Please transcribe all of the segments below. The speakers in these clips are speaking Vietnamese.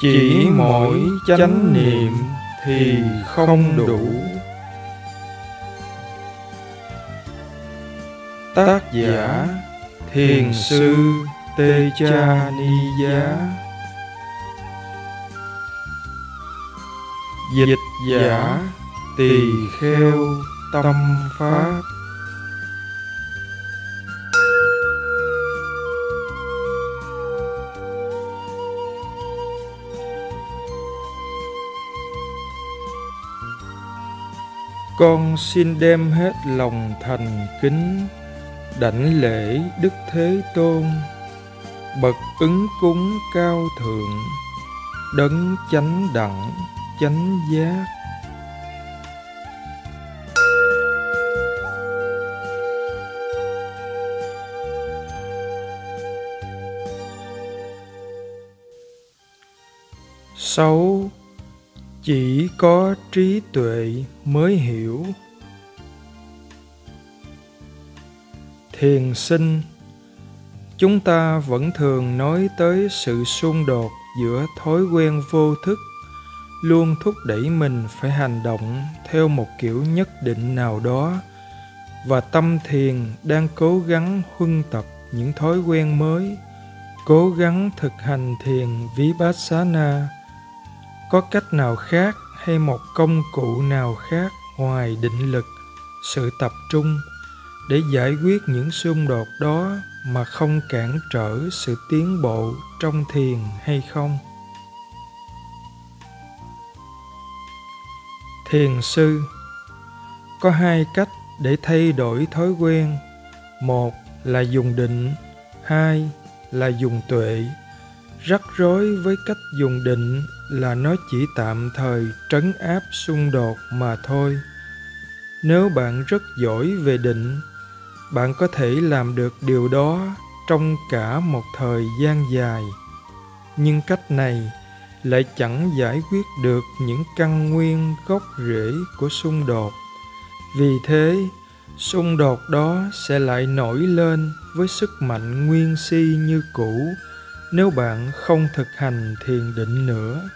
chỉ mỗi chánh niệm thì không đủ. Tác giả thiền sư tê cha ni giá. Dịch giả tỳ kheo tâm pháp con xin đem hết lòng thành kính, đảnh lễ đức thế tôn. Bậc ứng cúng cao thượng, đấng chánh đẳng, chánh giác. Sáu chỉ có trí tuệ mới hiểu. Thiền sinh, chúng ta vẫn thường nói tới sự xung đột giữa thói quen vô thức, luôn thúc đẩy mình phải hành động theo một kiểu nhất định nào đó, và tâm thiền đang cố gắng huân tập những thói quen mới, cố gắng thực hành thiền vipassana có cách nào khác hay một công cụ nào khác ngoài định lực, sự tập trung để giải quyết những xung đột đó mà không cản trở sự tiến bộ trong thiền hay không? Thiền sư, có hai cách để thay đổi thói quen. Một là dùng định, hai là dùng tuệ rắc rối với cách dùng định là nó chỉ tạm thời trấn áp xung đột mà thôi. Nếu bạn rất giỏi về định, bạn có thể làm được điều đó trong cả một thời gian dài. Nhưng cách này lại chẳng giải quyết được những căn nguyên gốc rễ của xung đột. Vì thế, xung đột đó sẽ lại nổi lên với sức mạnh nguyên si như cũ nếu bạn không thực hành thiền định nữa,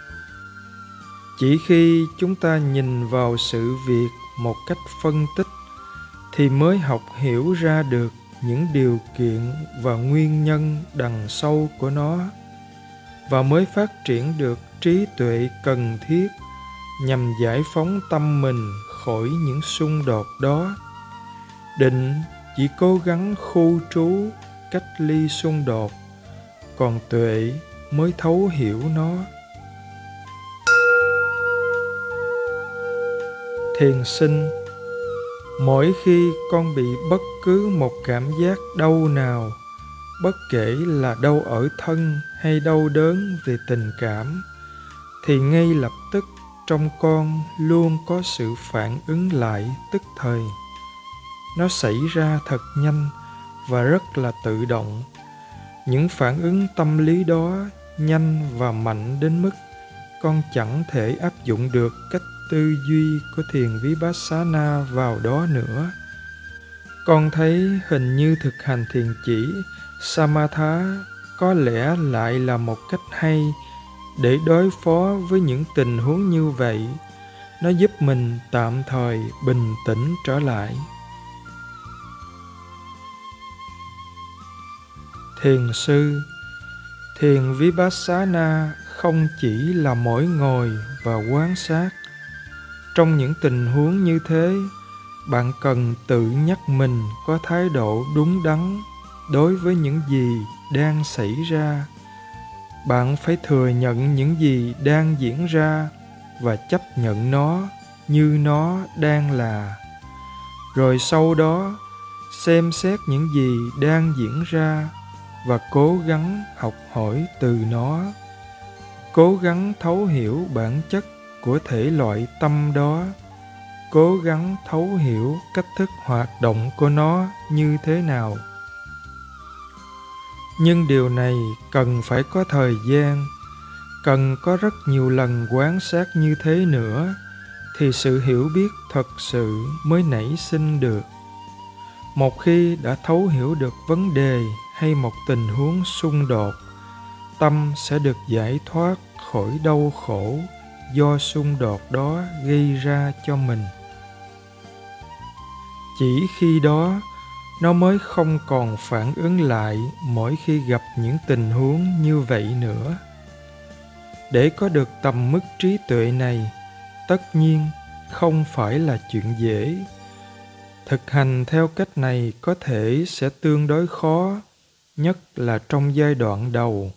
chỉ khi chúng ta nhìn vào sự việc một cách phân tích thì mới học hiểu ra được những điều kiện và nguyên nhân đằng sâu của nó và mới phát triển được trí tuệ cần thiết nhằm giải phóng tâm mình khỏi những xung đột đó. Định chỉ cố gắng khu trú cách ly xung đột còn tuệ mới thấu hiểu nó. Thiền sinh, mỗi khi con bị bất cứ một cảm giác đau nào, bất kể là đau ở thân hay đau đớn về tình cảm, thì ngay lập tức trong con luôn có sự phản ứng lại tức thời. Nó xảy ra thật nhanh và rất là tự động những phản ứng tâm lý đó nhanh và mạnh đến mức con chẳng thể áp dụng được cách tư duy của thiền vipassana vào đó nữa. Con thấy hình như thực hành thiền chỉ, samatha, có lẽ lại là một cách hay để đối phó với những tình huống như vậy. Nó giúp mình tạm thời bình tĩnh trở lại. Thiền sư. Thiền vipassana không chỉ là mỗi ngồi và quan sát. Trong những tình huống như thế, bạn cần tự nhắc mình có thái độ đúng đắn đối với những gì đang xảy ra. Bạn phải thừa nhận những gì đang diễn ra và chấp nhận nó như nó đang là. Rồi sau đó, xem xét những gì đang diễn ra và cố gắng học hỏi từ nó. Cố gắng thấu hiểu bản chất của thể loại tâm đó. Cố gắng thấu hiểu cách thức hoạt động của nó như thế nào. Nhưng điều này cần phải có thời gian, cần có rất nhiều lần quan sát như thế nữa thì sự hiểu biết thật sự mới nảy sinh được. Một khi đã thấu hiểu được vấn đề hay một tình huống xung đột, tâm sẽ được giải thoát khỏi đau khổ do xung đột đó gây ra cho mình. Chỉ khi đó, nó mới không còn phản ứng lại mỗi khi gặp những tình huống như vậy nữa. Để có được tầm mức trí tuệ này, tất nhiên không phải là chuyện dễ. Thực hành theo cách này có thể sẽ tương đối khó nhất là trong giai đoạn đầu.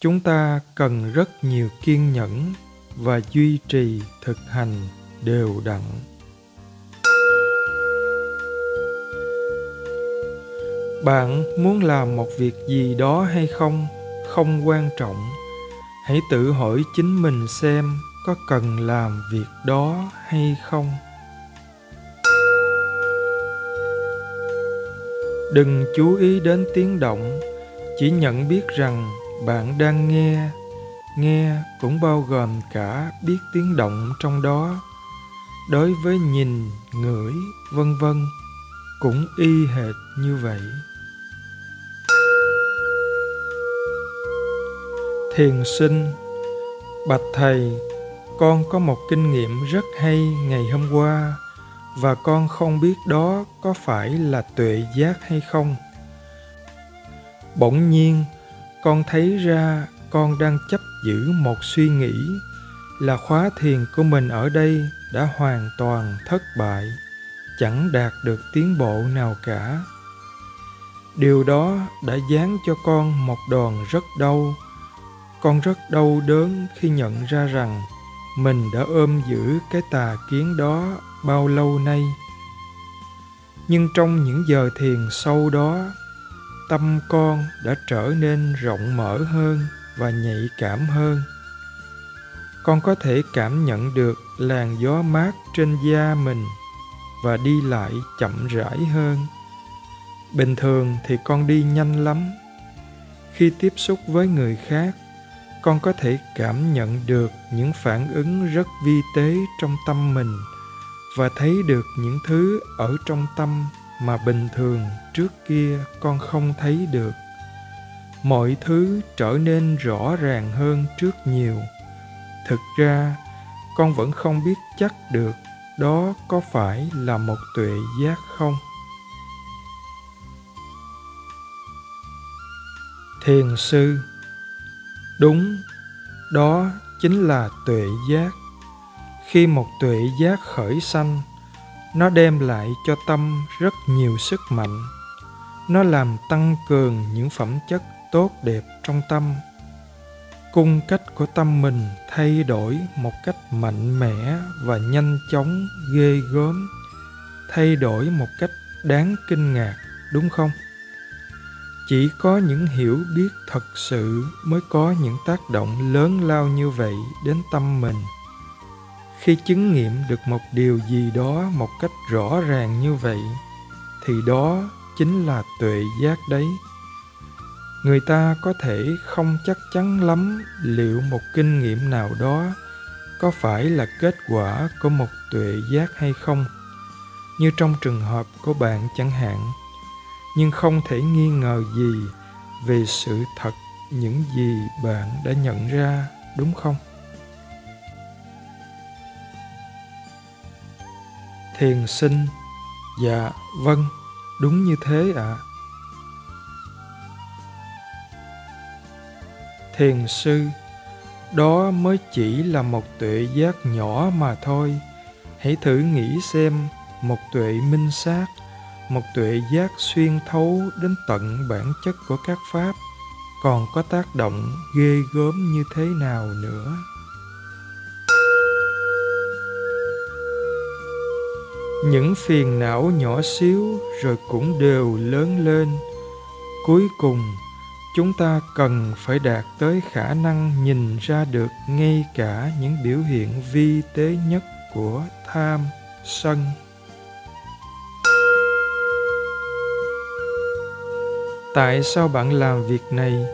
Chúng ta cần rất nhiều kiên nhẫn và duy trì thực hành đều đặn. Bạn muốn làm một việc gì đó hay không? Không quan trọng. Hãy tự hỏi chính mình xem có cần làm việc đó hay không. Đừng chú ý đến tiếng động, chỉ nhận biết rằng bạn đang nghe. Nghe cũng bao gồm cả biết tiếng động trong đó. Đối với nhìn, ngửi, vân vân cũng y hệt như vậy. Thiền sinh, bạch thầy, con có một kinh nghiệm rất hay ngày hôm qua và con không biết đó có phải là tuệ giác hay không. Bỗng nhiên, con thấy ra con đang chấp giữ một suy nghĩ là khóa thiền của mình ở đây đã hoàn toàn thất bại, chẳng đạt được tiến bộ nào cả. Điều đó đã dán cho con một đòn rất đau. Con rất đau đớn khi nhận ra rằng mình đã ôm giữ cái tà kiến đó bao lâu nay. Nhưng trong những giờ thiền sâu đó, tâm con đã trở nên rộng mở hơn và nhạy cảm hơn. Con có thể cảm nhận được làn gió mát trên da mình và đi lại chậm rãi hơn. Bình thường thì con đi nhanh lắm. Khi tiếp xúc với người khác, con có thể cảm nhận được những phản ứng rất vi tế trong tâm mình và thấy được những thứ ở trong tâm mà bình thường trước kia con không thấy được. Mọi thứ trở nên rõ ràng hơn trước nhiều. Thực ra, con vẫn không biết chắc được đó có phải là một tuệ giác không. Thiền sư. Đúng, đó chính là tuệ giác khi một tuệ giác khởi sanh, nó đem lại cho tâm rất nhiều sức mạnh. Nó làm tăng cường những phẩm chất tốt đẹp trong tâm. Cung cách của tâm mình thay đổi một cách mạnh mẽ và nhanh chóng, ghê gớm. Thay đổi một cách đáng kinh ngạc, đúng không? Chỉ có những hiểu biết thật sự mới có những tác động lớn lao như vậy đến tâm mình khi chứng nghiệm được một điều gì đó một cách rõ ràng như vậy, thì đó chính là tuệ giác đấy. Người ta có thể không chắc chắn lắm liệu một kinh nghiệm nào đó có phải là kết quả của một tuệ giác hay không. Như trong trường hợp của bạn chẳng hạn, nhưng không thể nghi ngờ gì về sự thật những gì bạn đã nhận ra, đúng không? Thiền sinh. Dạ vâng đúng như thế ạ. À. thiền sư, đó mới chỉ là một tuệ giác nhỏ mà thôi. Hãy thử nghĩ xem, một tuệ minh sát, một tuệ giác xuyên thấu đến tận bản chất của các pháp, còn có tác động ghê gớm như thế nào nữa? Những phiền não nhỏ xíu rồi cũng đều lớn lên. Cuối cùng, chúng ta cần phải đạt tới khả năng nhìn ra được ngay cả những biểu hiện vi tế nhất của tham sân. Tại sao bạn làm việc này?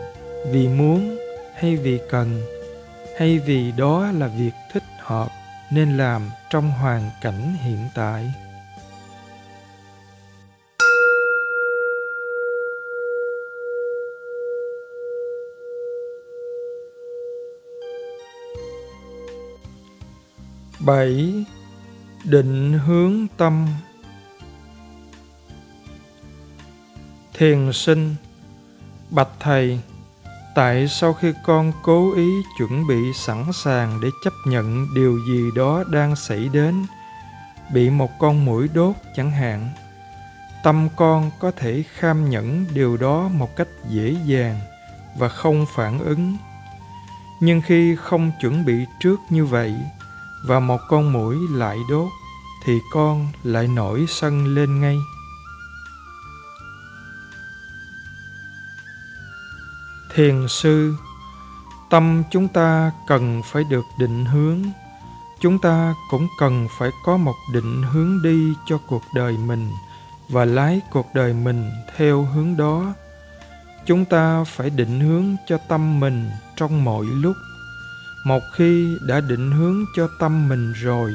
Vì muốn hay vì cần? Hay vì đó là việc thích nên làm trong hoàn cảnh hiện tại. Bảy, định hướng tâm. Thiền sinh, bạch thầy Tại sau khi con cố ý chuẩn bị sẵn sàng để chấp nhận điều gì đó đang xảy đến, bị một con mũi đốt chẳng hạn, tâm con có thể kham nhẫn điều đó một cách dễ dàng và không phản ứng. Nhưng khi không chuẩn bị trước như vậy và một con mũi lại đốt, thì con lại nổi sân lên ngay. Thiền sư. Tâm chúng ta cần phải được định hướng. Chúng ta cũng cần phải có một định hướng đi cho cuộc đời mình và lái cuộc đời mình theo hướng đó. Chúng ta phải định hướng cho tâm mình trong mọi lúc. Một khi đã định hướng cho tâm mình rồi,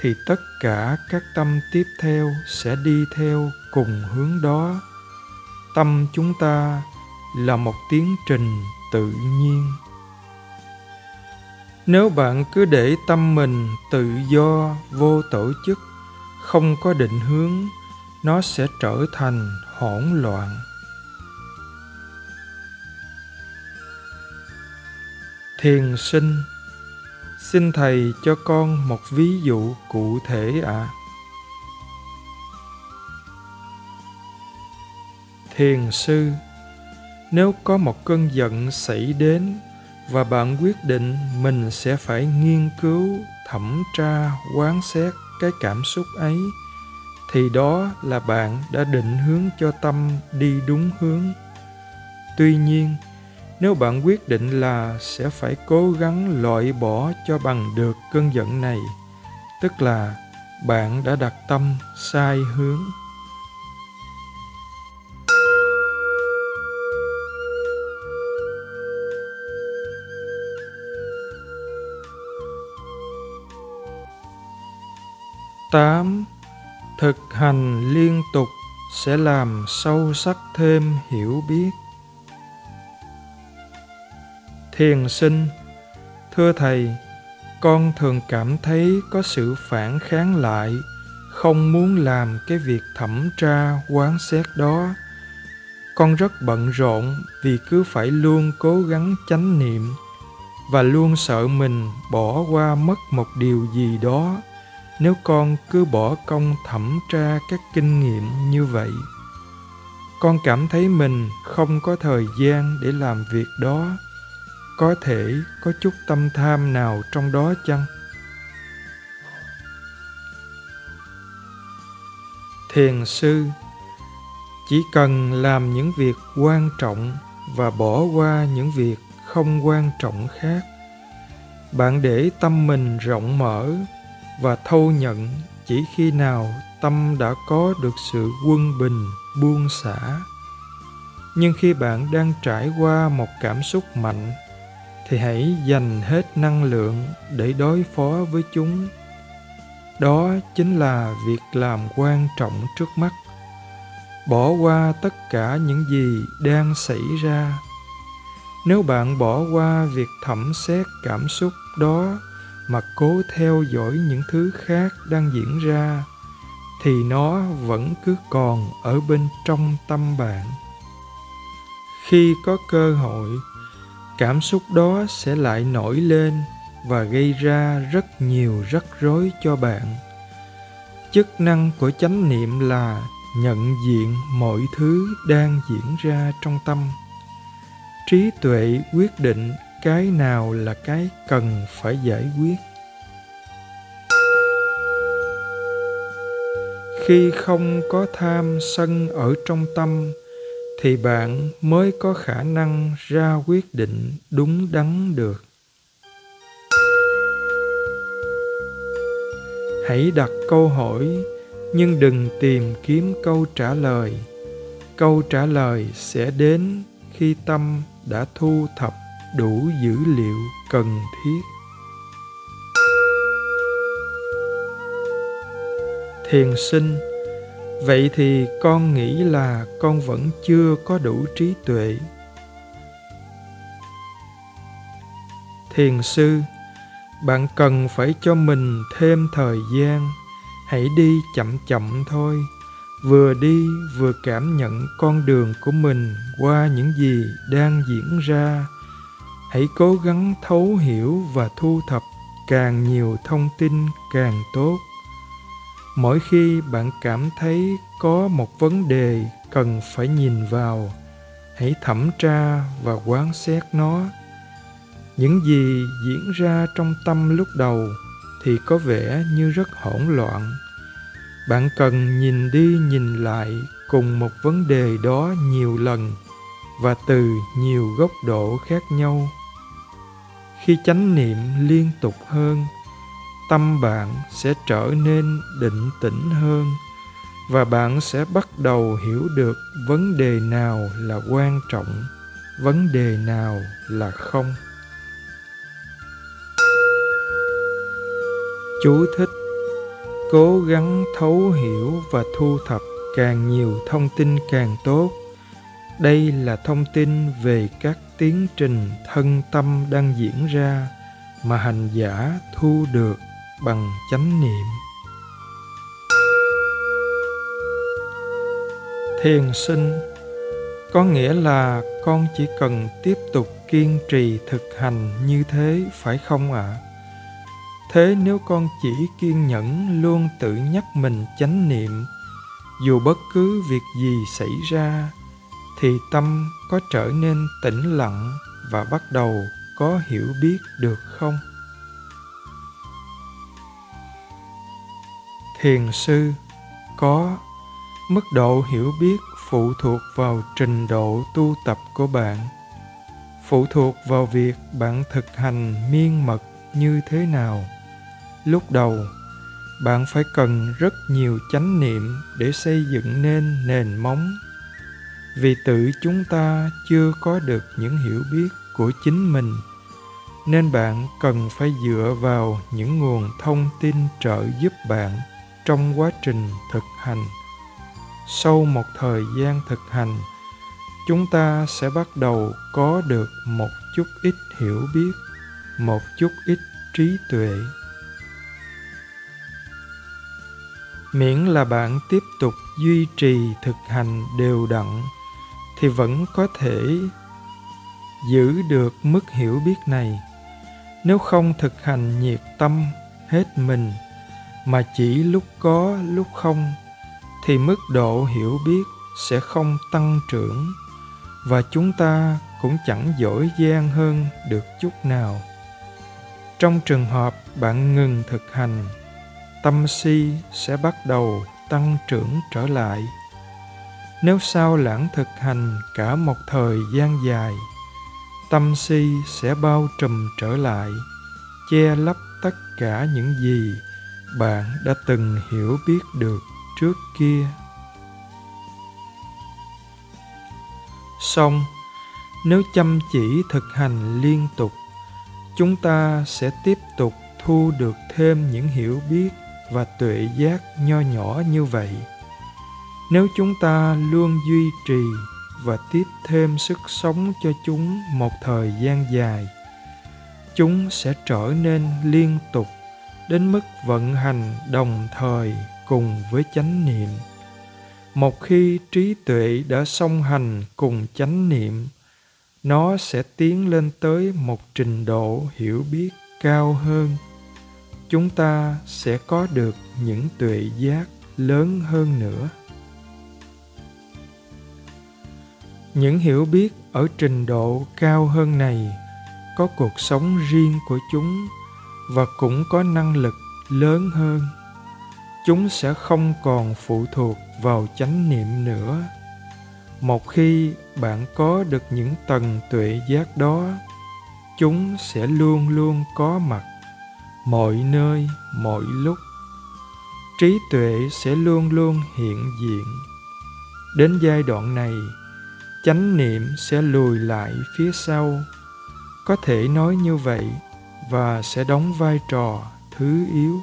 thì tất cả các tâm tiếp theo sẽ đi theo cùng hướng đó. Tâm chúng ta là một tiến trình tự nhiên nếu bạn cứ để tâm mình tự do, vô tổ chức, không có định hướng, nó sẽ trở thành hỗn loạn thiền sinh, xin thầy cho con một ví dụ cụ thể ạ à. thiền sư nếu có một cơn giận xảy đến và bạn quyết định mình sẽ phải nghiên cứu, thẩm tra, quán xét cái cảm xúc ấy, thì đó là bạn đã định hướng cho tâm đi đúng hướng. Tuy nhiên, nếu bạn quyết định là sẽ phải cố gắng loại bỏ cho bằng được cơn giận này, tức là bạn đã đặt tâm sai hướng. Tám, thực hành liên tục sẽ làm sâu sắc thêm hiểu biết. Thiền sinh, thưa thầy, con thường cảm thấy có sự phản kháng lại, không muốn làm cái việc thẩm tra, quán xét đó. Con rất bận rộn vì cứ phải luôn cố gắng chánh niệm và luôn sợ mình bỏ qua mất một điều gì đó nếu con cứ bỏ công thẩm tra các kinh nghiệm như vậy, con cảm thấy mình không có thời gian để làm việc đó. Có thể có chút tâm tham nào trong đó chăng? Thiền sư, chỉ cần làm những việc quan trọng và bỏ qua những việc không quan trọng khác, bạn để tâm mình rộng mở và thâu nhận chỉ khi nào tâm đã có được sự quân bình, buông xả. Nhưng khi bạn đang trải qua một cảm xúc mạnh, thì hãy dành hết năng lượng để đối phó với chúng. Đó chính là việc làm quan trọng trước mắt. Bỏ qua tất cả những gì đang xảy ra. Nếu bạn bỏ qua việc thẩm xét cảm xúc đó mà cố theo dõi những thứ khác đang diễn ra, thì nó vẫn cứ còn ở bên trong tâm bạn. Khi có cơ hội, cảm xúc đó sẽ lại nổi lên và gây ra rất nhiều rắc rối cho bạn. Chức năng của chánh niệm là nhận diện mọi thứ đang diễn ra trong tâm. Trí tuệ quyết định cái nào là cái cần phải giải quyết? Khi không có tham sân ở trong tâm, thì bạn mới có khả năng ra quyết định đúng đắn được. Hãy đặt câu hỏi, nhưng đừng tìm kiếm câu trả lời. Câu trả lời sẽ đến khi tâm đã thu thập đủ dữ liệu cần thiết. Thiền sinh, vậy thì con nghĩ là con vẫn chưa có đủ trí tuệ. Thiền sư, bạn cần phải cho mình thêm thời gian, hãy đi chậm chậm thôi. Vừa đi vừa cảm nhận con đường của mình qua những gì đang diễn ra hãy cố gắng thấu hiểu và thu thập càng nhiều thông tin càng tốt. Mỗi khi bạn cảm thấy có một vấn đề cần phải nhìn vào, hãy thẩm tra và quán xét nó. Những gì diễn ra trong tâm lúc đầu thì có vẻ như rất hỗn loạn. Bạn cần nhìn đi nhìn lại cùng một vấn đề đó nhiều lần và từ nhiều góc độ khác nhau khi chánh niệm liên tục hơn, tâm bạn sẽ trở nên định tĩnh hơn và bạn sẽ bắt đầu hiểu được vấn đề nào là quan trọng, vấn đề nào là không. Chú thích cố gắng thấu hiểu và thu thập càng nhiều thông tin càng tốt. Đây là thông tin về các tiến trình thân tâm đang diễn ra mà hành giả thu được bằng chánh niệm thiền sinh, có nghĩa là con chỉ cần tiếp tục kiên trì thực hành như thế, phải không ạ à? thế nếu con chỉ kiên nhẫn luôn tự nhắc mình chánh niệm, dù bất cứ việc gì xảy ra thì tâm có trở nên tĩnh lặng và bắt đầu có hiểu biết được không? Thiền sư có mức độ hiểu biết phụ thuộc vào trình độ tu tập của bạn. Phụ thuộc vào việc bạn thực hành miên mật như thế nào. Lúc đầu, bạn phải cần rất nhiều chánh niệm để xây dựng nên nền móng vì tự chúng ta chưa có được những hiểu biết của chính mình, nên bạn cần phải dựa vào những nguồn thông tin trợ giúp bạn trong quá trình thực hành. Sau một thời gian thực hành, chúng ta sẽ bắt đầu có được một chút ít hiểu biết, một chút ít trí tuệ. Miễn là bạn tiếp tục duy trì thực hành đều đặn thì vẫn có thể giữ được mức hiểu biết này. Nếu không thực hành nhiệt tâm hết mình, mà chỉ lúc có, lúc không, thì mức độ hiểu biết sẽ không tăng trưởng và chúng ta cũng chẳng giỏi giang hơn được chút nào. Trong trường hợp bạn ngừng thực hành, tâm si sẽ bắt đầu tăng trưởng trở lại nếu sao lãng thực hành cả một thời gian dài, tâm si sẽ bao trùm trở lại, che lấp tất cả những gì bạn đã từng hiểu biết được trước kia. Song nếu chăm chỉ thực hành liên tục, chúng ta sẽ tiếp tục thu được thêm những hiểu biết và tuệ giác nho nhỏ như vậy nếu chúng ta luôn duy trì và tiếp thêm sức sống cho chúng một thời gian dài, chúng sẽ trở nên liên tục đến mức vận hành đồng thời cùng với chánh niệm. Một khi trí tuệ đã song hành cùng chánh niệm, nó sẽ tiến lên tới một trình độ hiểu biết cao hơn. Chúng ta sẽ có được những tuệ giác lớn hơn nữa. Những hiểu biết ở trình độ cao hơn này có cuộc sống riêng của chúng và cũng có năng lực lớn hơn. Chúng sẽ không còn phụ thuộc vào chánh niệm nữa. Một khi bạn có được những tầng tuệ giác đó, chúng sẽ luôn luôn có mặt mọi nơi, mọi lúc. Trí tuệ sẽ luôn luôn hiện diện. Đến giai đoạn này chánh niệm sẽ lùi lại phía sau. Có thể nói như vậy và sẽ đóng vai trò thứ yếu.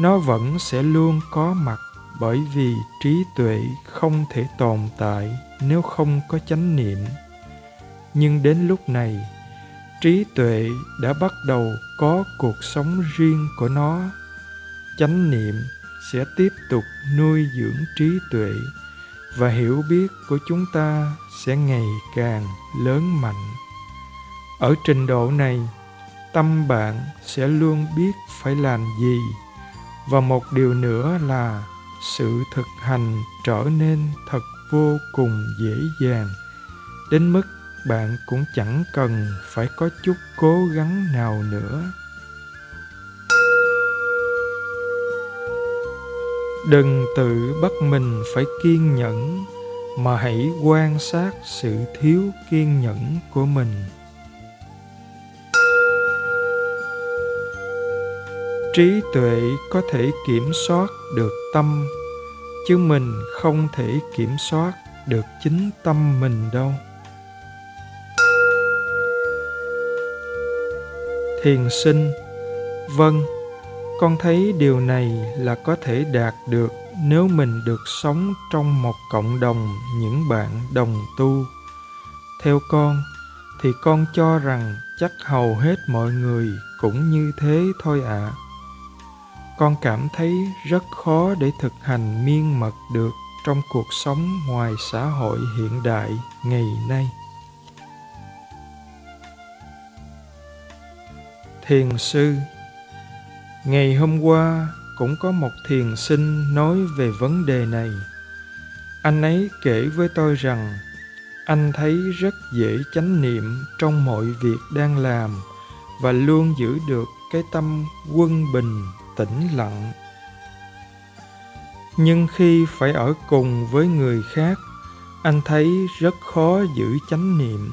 Nó vẫn sẽ luôn có mặt bởi vì trí tuệ không thể tồn tại nếu không có chánh niệm. Nhưng đến lúc này, trí tuệ đã bắt đầu có cuộc sống riêng của nó. Chánh niệm sẽ tiếp tục nuôi dưỡng trí tuệ và hiểu biết của chúng ta sẽ ngày càng lớn mạnh. Ở trình độ này, tâm bạn sẽ luôn biết phải làm gì, và một điều nữa là sự thực hành trở nên thật vô cùng dễ dàng, đến mức bạn cũng chẳng cần phải có chút cố gắng nào nữa. Đừng tự bắt mình phải kiên nhẫn, mà hãy quan sát sự thiếu kiên nhẫn của mình. Trí tuệ có thể kiểm soát được tâm, chứ mình không thể kiểm soát được chính tâm mình đâu. Thiền sinh vâng con thấy điều này là có thể đạt được nếu mình được sống trong một cộng đồng những bạn đồng tu theo con, thì con cho rằng chắc hầu hết mọi người cũng như thế thôi ạ à. con cảm thấy rất khó để thực hành miên mật được trong cuộc sống ngoài xã hội hiện đại ngày nay thiền sư ngày hôm qua cũng có một thiền sinh nói về vấn đề này. Anh ấy kể với tôi rằng anh thấy rất dễ chánh niệm trong mọi việc đang làm và luôn giữ được cái tâm quân bình, tĩnh lặng. Nhưng khi phải ở cùng với người khác, anh thấy rất khó giữ chánh niệm.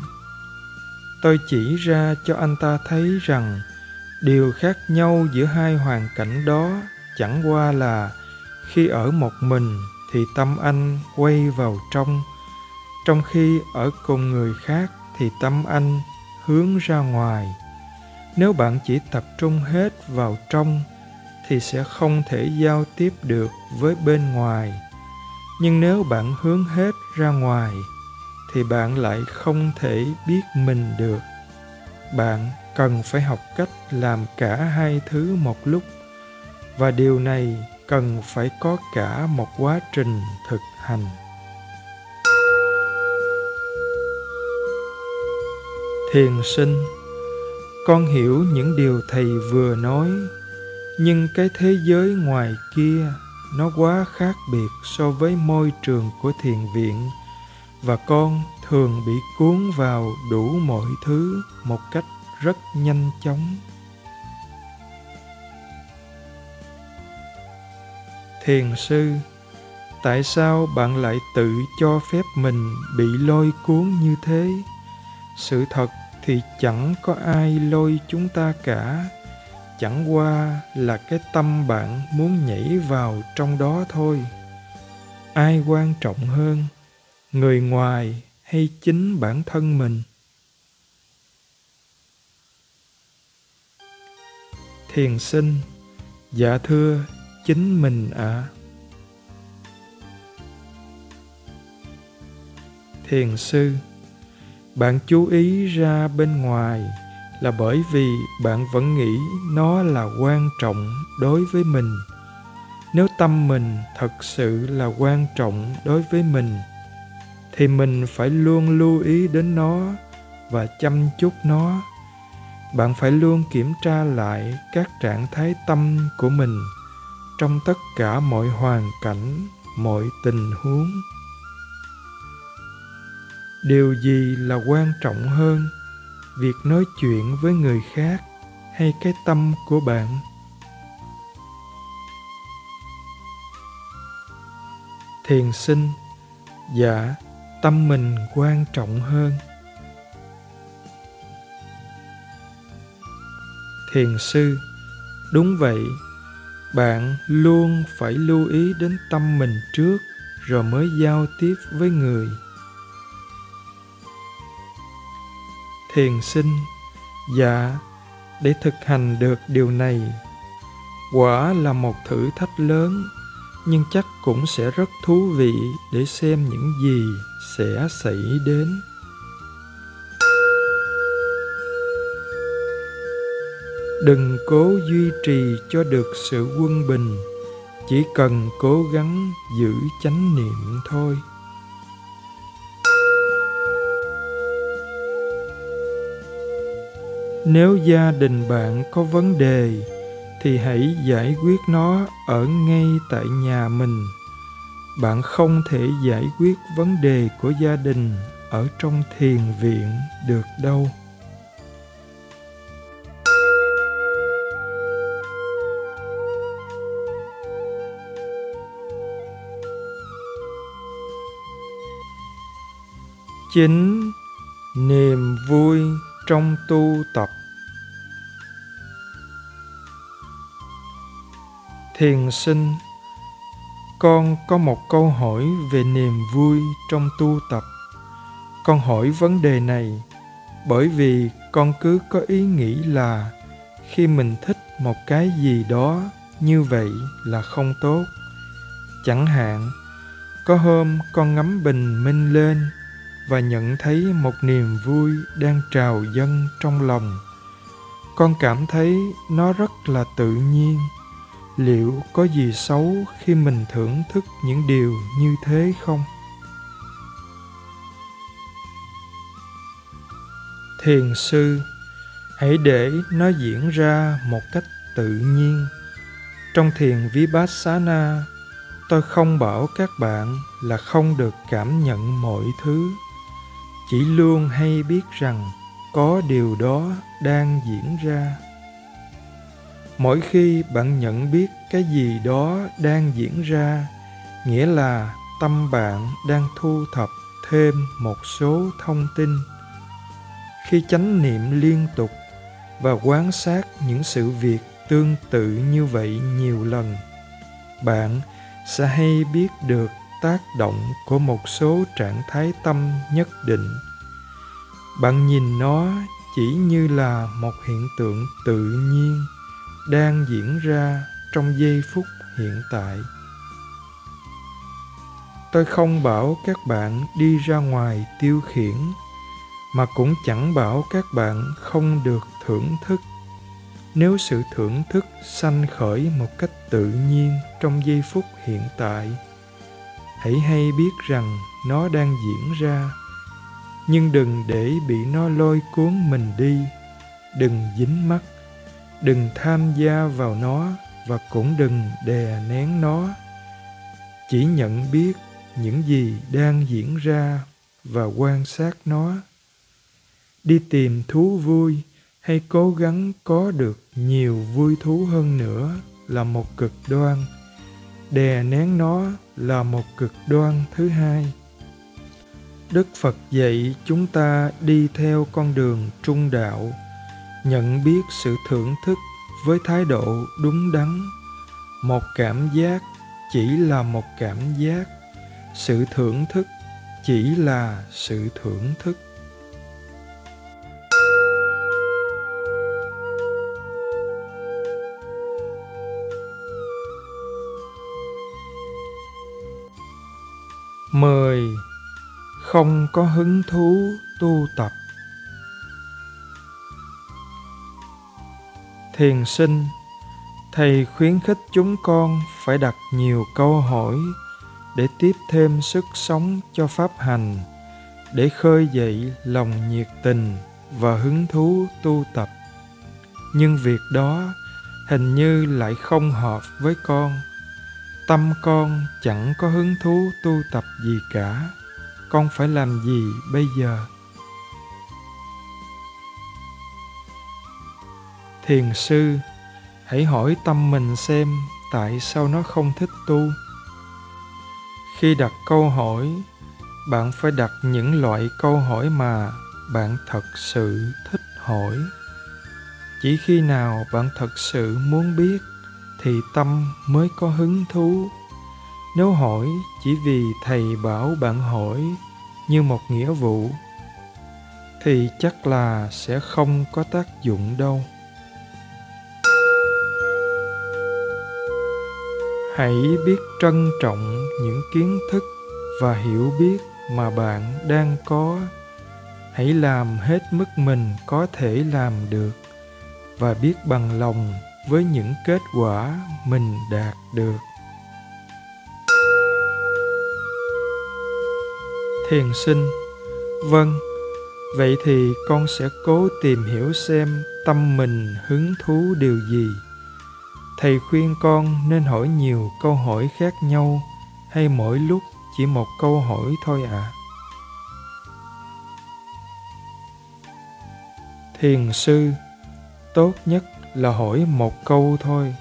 Tôi chỉ ra cho anh ta thấy rằng điều khác nhau giữa hai hoàn cảnh đó chẳng qua là khi ở một mình thì tâm anh quay vào trong trong khi ở cùng người khác thì tâm anh hướng ra ngoài. Nếu bạn chỉ tập trung hết vào trong thì sẽ không thể giao tiếp được với bên ngoài. Nhưng nếu bạn hướng hết ra ngoài thì bạn lại không thể biết mình được. Bạn cần phải học cách làm cả hai thứ một lúc. Và điều này cần phải có cả một quá trình thực hành. Thiền sinh, con hiểu những điều thầy vừa nói, nhưng cái thế giới ngoài kia nó quá khác biệt so với môi trường của thiền viện, và con thường bị cuốn vào đủ mọi thứ một cách rất nhanh chóng. Thiền sư, tại sao bạn lại tự cho phép mình bị lôi cuốn như thế? Sự thật thì chẳng có ai lôi chúng ta cả. Chẳng qua là cái tâm bạn muốn nhảy vào trong đó thôi. Ai quan trọng hơn, người ngoài hay chính bản thân mình? Thiền sinh. Dạ thưa, chính mình ạ. À. thiền sư, bạn chú ý ra bên ngoài là bởi vì bạn vẫn nghĩ nó là quan trọng đối với mình. Nếu tâm mình thật sự là quan trọng đối với mình, thì mình phải luôn lưu ý đến nó và chăm chút nó bạn phải luôn kiểm tra lại các trạng thái tâm của mình trong tất cả mọi hoàn cảnh, mọi tình huống. Điều gì là quan trọng hơn, việc nói chuyện với người khác hay cái tâm của bạn? Thiền sinh dạ tâm mình quan trọng hơn. Thiền sư. Đúng vậy, bạn luôn phải lưu ý đến tâm mình trước rồi mới giao tiếp với người. Thiền sinh. Dạ để thực hành được điều này, quả là một thử thách lớn, nhưng chắc cũng sẽ rất thú vị để xem những gì sẽ xảy đến. Đừng cố duy trì cho được sự quân bình, chỉ cần cố gắng giữ chánh niệm thôi. Nếu gia đình bạn có vấn đề, thì hãy giải quyết nó ở ngay tại nhà mình. Bạn không thể giải quyết vấn đề của gia đình ở trong thiền viện được đâu. Chính niềm vui trong tu tập. Thiền sinh, con có một câu hỏi về niềm vui trong tu tập. Con hỏi vấn đề này bởi vì con cứ có ý nghĩ là khi mình thích một cái gì đó như vậy là không tốt. Chẳng hạn, có hôm con ngắm bình minh lên và nhận thấy một niềm vui đang trào dâng trong lòng. Con cảm thấy nó rất là tự nhiên. Liệu có gì xấu khi mình thưởng thức những điều như thế không? Thiền sư, hãy để nó diễn ra một cách tự nhiên. Trong thiền vipassana, tôi không bảo các bạn là không được cảm nhận mọi thứ chỉ luôn hay biết rằng có điều đó đang diễn ra. Mỗi khi bạn nhận biết cái gì đó đang diễn ra, nghĩa là tâm bạn đang thu thập thêm một số thông tin. Khi chánh niệm liên tục và quan sát những sự việc tương tự như vậy nhiều lần, bạn sẽ hay biết được tác động của một số trạng thái tâm nhất định. Bạn nhìn nó chỉ như là một hiện tượng tự nhiên đang diễn ra trong giây phút hiện tại. Tôi không bảo các bạn đi ra ngoài tiêu khiển, mà cũng chẳng bảo các bạn không được thưởng thức. Nếu sự thưởng thức sanh khởi một cách tự nhiên trong giây phút hiện tại hãy hay biết rằng nó đang diễn ra. Nhưng đừng để bị nó lôi cuốn mình đi. Đừng dính mắt. Đừng tham gia vào nó và cũng đừng đè nén nó. Chỉ nhận biết những gì đang diễn ra và quan sát nó. Đi tìm thú vui hay cố gắng có được nhiều vui thú hơn nữa là một cực đoan đè nén nó là một cực đoan thứ hai. Đức phật dạy chúng ta đi theo con đường trung đạo, nhận biết sự thưởng thức với thái độ đúng đắn. Một cảm giác chỉ là một cảm giác, sự thưởng thức chỉ là sự thưởng thức. Mười không có hứng thú tu tập. Thiền sinh, thầy khuyến khích chúng con phải đặt nhiều câu hỏi để tiếp thêm sức sống cho pháp hành, để khơi dậy lòng nhiệt tình và hứng thú tu tập. Nhưng việc đó hình như lại không hợp với con tâm con chẳng có hứng thú tu tập gì cả. Con phải làm gì bây giờ? Thiền sư, hãy hỏi tâm mình xem tại sao nó không thích tu. Khi đặt câu hỏi, bạn phải đặt những loại câu hỏi mà bạn thật sự thích hỏi. Chỉ khi nào bạn thật sự muốn biết thì tâm mới có hứng thú. Nếu hỏi chỉ vì thầy bảo bạn hỏi như một nghĩa vụ, thì chắc là sẽ không có tác dụng đâu. Hãy biết trân trọng những kiến thức và hiểu biết mà bạn đang có. Hãy làm hết mức mình có thể làm được và biết bằng lòng với những kết quả mình đạt được thiền sinh vâng vậy thì con sẽ cố tìm hiểu xem tâm mình hứng thú điều gì thầy khuyên con nên hỏi nhiều câu hỏi khác nhau hay mỗi lúc chỉ một câu hỏi thôi ạ à? thiền sư, tốt nhất là hỏi một câu thôi.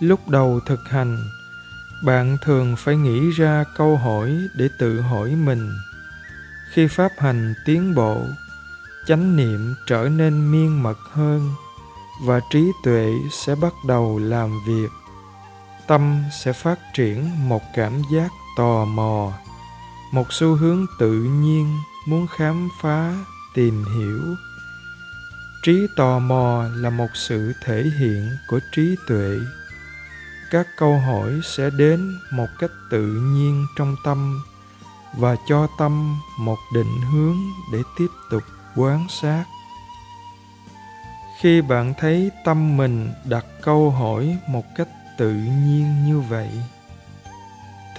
Lúc đầu thực hành, bạn thường phải nghĩ ra câu hỏi để tự hỏi mình. Khi pháp hành tiến bộ, chánh niệm trở nên miên mật hơn và trí tuệ sẽ bắt đầu làm việc. Tâm sẽ phát triển một cảm giác tò mò, một xu hướng tự nhiên muốn khám phá, tìm hiểu trí tò mò là một sự thể hiện của trí tuệ. Các câu hỏi sẽ đến một cách tự nhiên trong tâm và cho tâm một định hướng để tiếp tục quán sát. Khi bạn thấy tâm mình đặt câu hỏi một cách tự nhiên như vậy,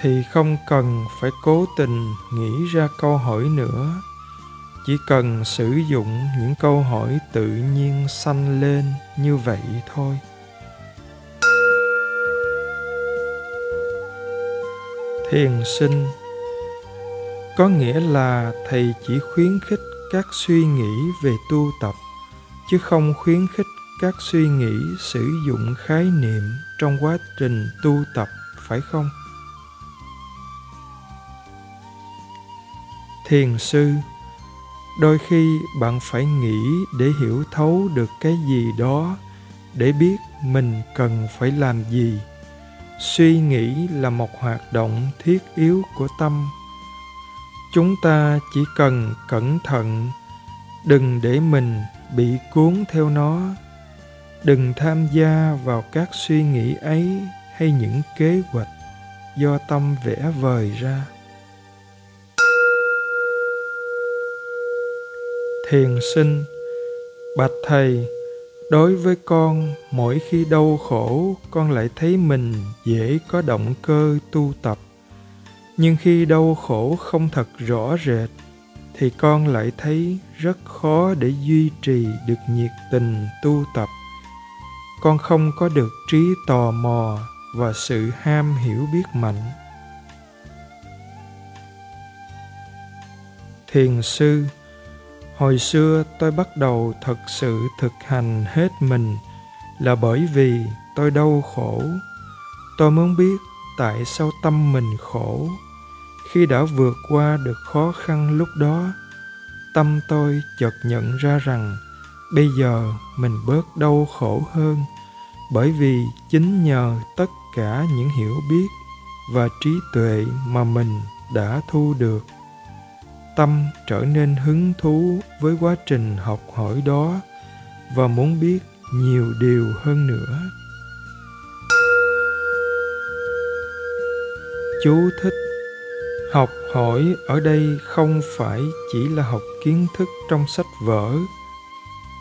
thì không cần phải cố tình nghĩ ra câu hỏi nữa chỉ cần sử dụng những câu hỏi tự nhiên sanh lên như vậy thôi. Thiền sinh, có nghĩa là thầy chỉ khuyến khích các suy nghĩ về tu tập, chứ không khuyến khích các suy nghĩ sử dụng khái niệm trong quá trình tu tập, phải không? Thiền sư đôi khi bạn phải nghĩ để hiểu thấu được cái gì đó để biết mình cần phải làm gì. Suy nghĩ là một hoạt động thiết yếu của tâm. Chúng ta chỉ cần cẩn thận, đừng để mình bị cuốn theo nó. Đừng tham gia vào các suy nghĩ ấy hay những kế hoạch do tâm vẽ vời ra. Thiền sinh. Bạch thầy, đối với con, mỗi khi đau khổ, con lại thấy mình dễ có động cơ tu tập. Nhưng khi đau khổ không thật rõ rệt, thì con lại thấy rất khó để duy trì được nhiệt tình tu tập. Con không có được trí tò mò và sự ham hiểu biết mạnh. Thiền sư hồi xưa tôi bắt đầu thật sự thực hành hết mình là bởi vì tôi đau khổ. Tôi muốn biết tại sao tâm mình khổ. Khi đã vượt qua được khó khăn lúc đó, tâm tôi chợt nhận ra rằng bây giờ mình bớt đau khổ hơn bởi vì chính nhờ tất cả những hiểu biết và trí tuệ mà mình đã thu được tâm trở nên hứng thú với quá trình học hỏi đó và muốn biết nhiều điều hơn nữa. Chú thích, học hỏi ở đây không phải chỉ là học kiến thức trong sách vở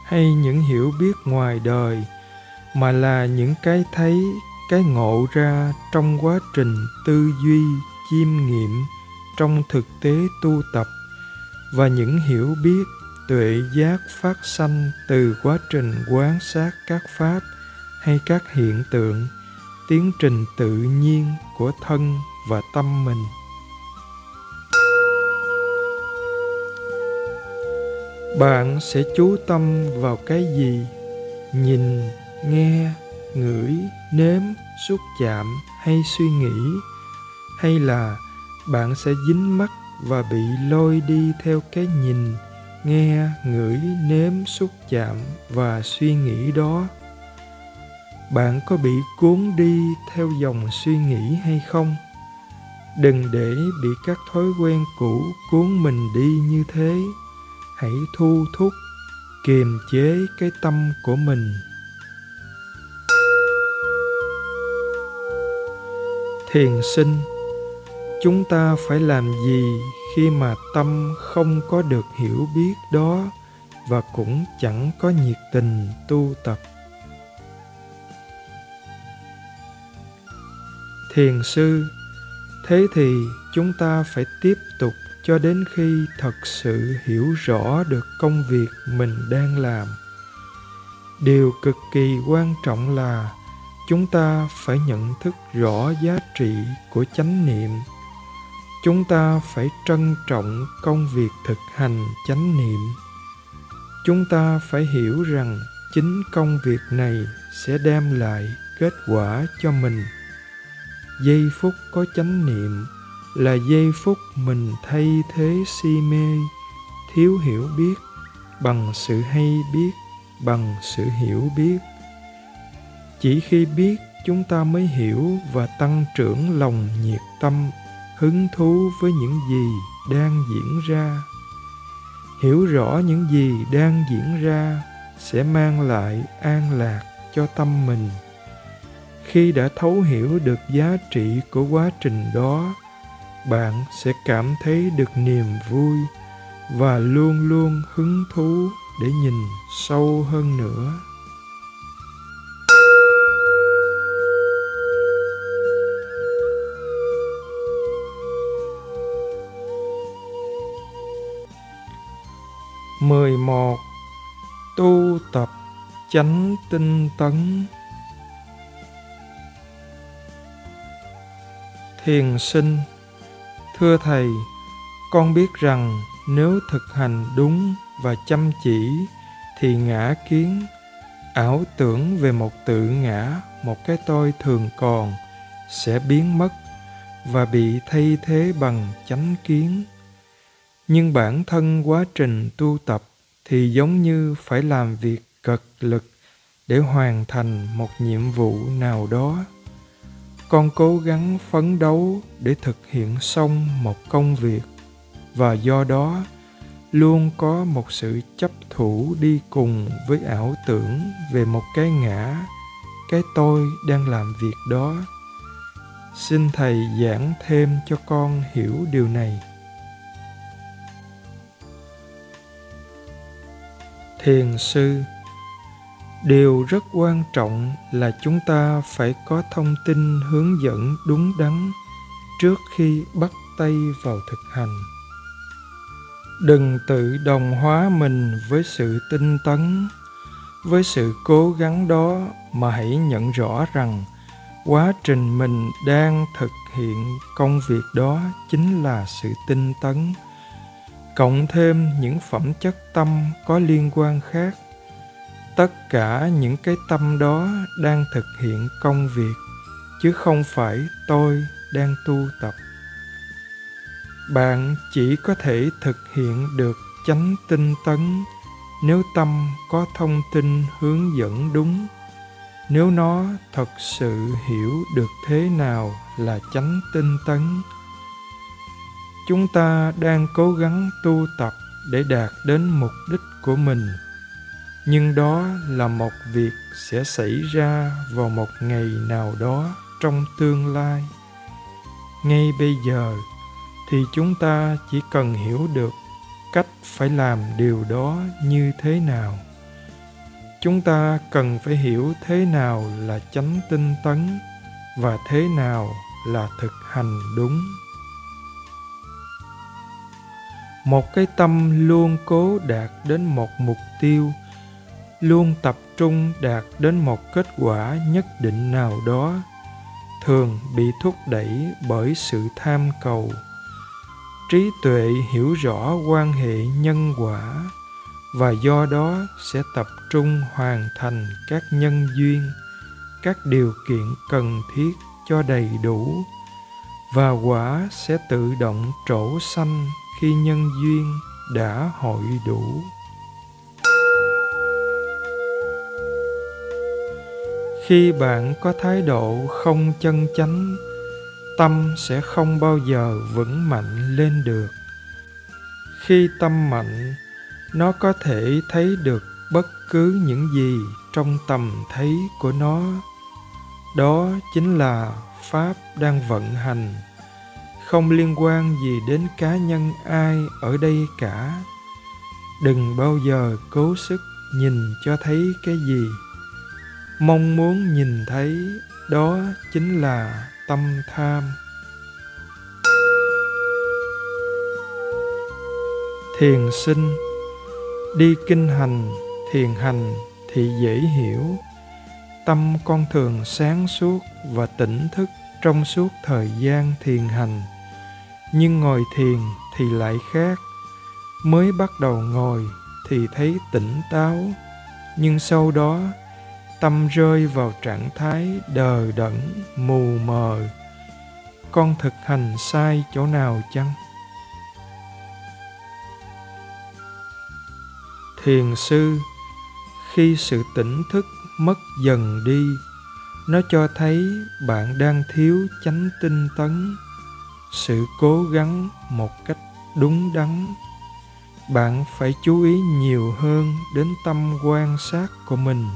hay những hiểu biết ngoài đời, mà là những cái thấy, cái ngộ ra trong quá trình tư duy, chiêm nghiệm trong thực tế tu tập và những hiểu biết tuệ giác phát sanh từ quá trình quán sát các pháp hay các hiện tượng, tiến trình tự nhiên của thân và tâm mình. Bạn sẽ chú tâm vào cái gì? Nhìn, nghe, ngửi, nếm, xúc chạm hay suy nghĩ? Hay là bạn sẽ dính mắt và bị lôi đi theo cái nhìn, nghe ngửi nếm xúc chạm và suy nghĩ đó. Bạn có bị cuốn đi theo dòng suy nghĩ hay không? Đừng để bị các thói quen cũ cuốn mình đi như thế. Hãy thu thúc, kiềm chế cái tâm của mình. Thiền sinh chúng ta phải làm gì khi mà tâm không có được hiểu biết đó và cũng chẳng có nhiệt tình tu tập? Thiền sư, thế thì chúng ta phải tiếp tục cho đến khi thật sự hiểu rõ được công việc mình đang làm. Điều cực kỳ quan trọng là chúng ta phải nhận thức rõ giá trị của chánh niệm chúng ta phải trân trọng công việc thực hành chánh niệm. Chúng ta phải hiểu rằng chính công việc này sẽ đem lại kết quả cho mình. Giây phút có chánh niệm là giây phút mình thay thế si mê, thiếu hiểu biết, bằng sự hay biết, bằng sự hiểu biết. Chỉ khi biết chúng ta mới hiểu và tăng trưởng lòng nhiệt tâm hứng thú với những gì đang diễn ra. Hiểu rõ những gì đang diễn ra sẽ mang lại an lạc cho tâm mình. Khi đã thấu hiểu được giá trị của quá trình đó, bạn sẽ cảm thấy được niềm vui và luôn luôn hứng thú để nhìn sâu hơn nữa. Mười một. Tu tập chánh tinh tấn. Thiền sinh, thưa thầy, con biết rằng nếu thực hành đúng và chăm chỉ thì ngã kiến, ảo tưởng về một tự ngã, một cái tôi thường còn sẽ biến mất và bị thay thế bằng chánh kiến nhưng bản thân quá trình tu tập thì giống như phải làm việc cật lực để hoàn thành một nhiệm vụ nào đó. Con cố gắng phấn đấu để thực hiện xong một công việc và do đó luôn có một sự chấp thủ đi cùng với ảo tưởng về một cái ngã, cái tôi đang làm việc đó. Xin thầy giảng thêm cho con hiểu điều này. Thiền sư. Điều rất quan trọng là chúng ta phải có thông tin hướng dẫn đúng đắn trước khi bắt tay vào thực hành. Đừng tự đồng hóa mình với sự tinh tấn, với sự cố gắng đó mà hãy nhận rõ rằng quá trình mình đang thực hiện công việc đó chính là sự tinh tấn cộng thêm những phẩm chất tâm có liên quan khác. Tất cả những cái tâm đó đang thực hiện công việc, chứ không phải tôi đang tu tập. Bạn chỉ có thể thực hiện được chánh tinh tấn nếu tâm có thông tin hướng dẫn đúng. Nếu nó thật sự hiểu được thế nào là chánh tinh tấn chúng ta đang cố gắng tu tập để đạt đến mục đích của mình. Nhưng đó là một việc sẽ xảy ra vào một ngày nào đó trong tương lai. Ngay bây giờ thì chúng ta chỉ cần hiểu được cách phải làm điều đó như thế nào. Chúng ta cần phải hiểu thế nào là chánh tinh tấn và thế nào là thực hành đúng một cái tâm luôn cố đạt đến một mục tiêu, luôn tập trung đạt đến một kết quả nhất định nào đó, thường bị thúc đẩy bởi sự tham cầu. Trí tuệ hiểu rõ quan hệ nhân quả và do đó sẽ tập trung hoàn thành các nhân duyên, các điều kiện cần thiết cho đầy đủ và quả sẽ tự động trổ xanh khi nhân duyên đã hội đủ. Khi bạn có thái độ không chân chánh, tâm sẽ không bao giờ vững mạnh lên được. Khi tâm mạnh, nó có thể thấy được bất cứ những gì trong tầm thấy của nó đó chính là pháp đang vận hành. Không liên quan gì đến cá nhân ai ở đây cả. Đừng bao giờ cố sức nhìn cho thấy cái gì. Mong muốn nhìn thấy, đó chính là tâm tham. Thiền sinh, đi kinh hành, thiền hành thì dễ hiểu tâm con thường sáng suốt và tỉnh thức trong suốt thời gian thiền hành. Nhưng ngồi thiền thì lại khác. Mới bắt đầu ngồi thì thấy tỉnh táo. Nhưng sau đó, tâm rơi vào trạng thái đờ đẫn, mù mờ. Con thực hành sai chỗ nào chăng? Thiền sư, khi sự tỉnh thức mất dần đi. Nó cho thấy bạn đang thiếu chánh tinh tấn, sự cố gắng một cách đúng đắn. Bạn phải chú ý nhiều hơn đến tâm quan sát của mình.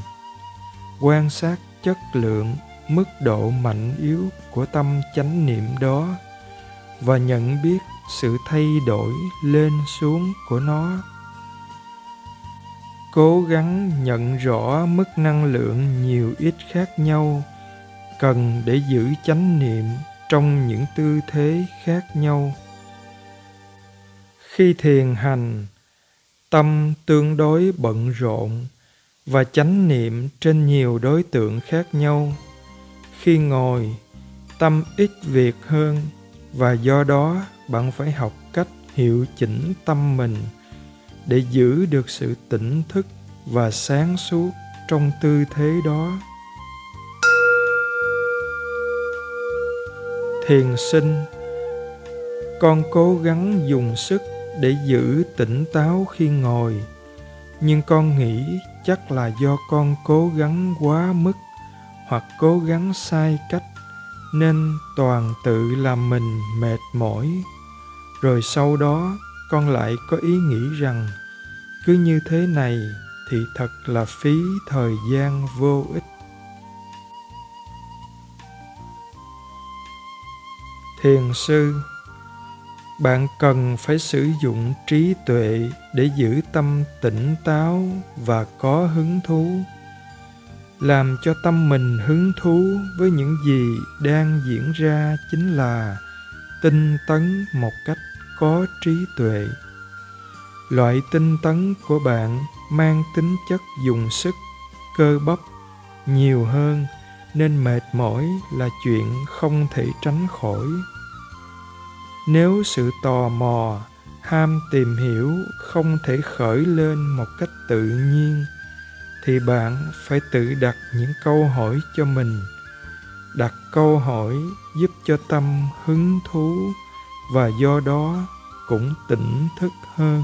Quan sát chất lượng, mức độ mạnh yếu của tâm chánh niệm đó và nhận biết sự thay đổi lên xuống của nó cố gắng nhận rõ mức năng lượng nhiều ít khác nhau, cần để giữ chánh niệm trong những tư thế khác nhau. Khi thiền hành, tâm tương đối bận rộn và chánh niệm trên nhiều đối tượng khác nhau. Khi ngồi, tâm ít việc hơn và do đó bạn phải học cách hiệu chỉnh tâm mình để giữ được sự tỉnh thức và sáng suốt trong tư thế đó. Thiền sinh, con cố gắng dùng sức để giữ tỉnh táo khi ngồi, nhưng con nghĩ chắc là do con cố gắng quá mức hoặc cố gắng sai cách nên toàn tự làm mình mệt mỏi. Rồi sau đó con lại có ý nghĩ rằng, cứ như thế này thì thật là phí thời gian vô ích. Thiền sư, bạn cần phải sử dụng trí tuệ để giữ tâm tỉnh táo và có hứng thú, làm cho tâm mình hứng thú với những gì đang diễn ra chính là tinh tấn một cách có trí tuệ. Loại tinh tấn của bạn mang tính chất dùng sức, cơ bắp nhiều hơn nên mệt mỏi là chuyện không thể tránh khỏi. Nếu sự tò mò, ham tìm hiểu không thể khởi lên một cách tự nhiên, thì bạn phải tự đặt những câu hỏi cho mình, đặt câu hỏi giúp cho tâm hứng thú và do đó cũng tỉnh thức hơn.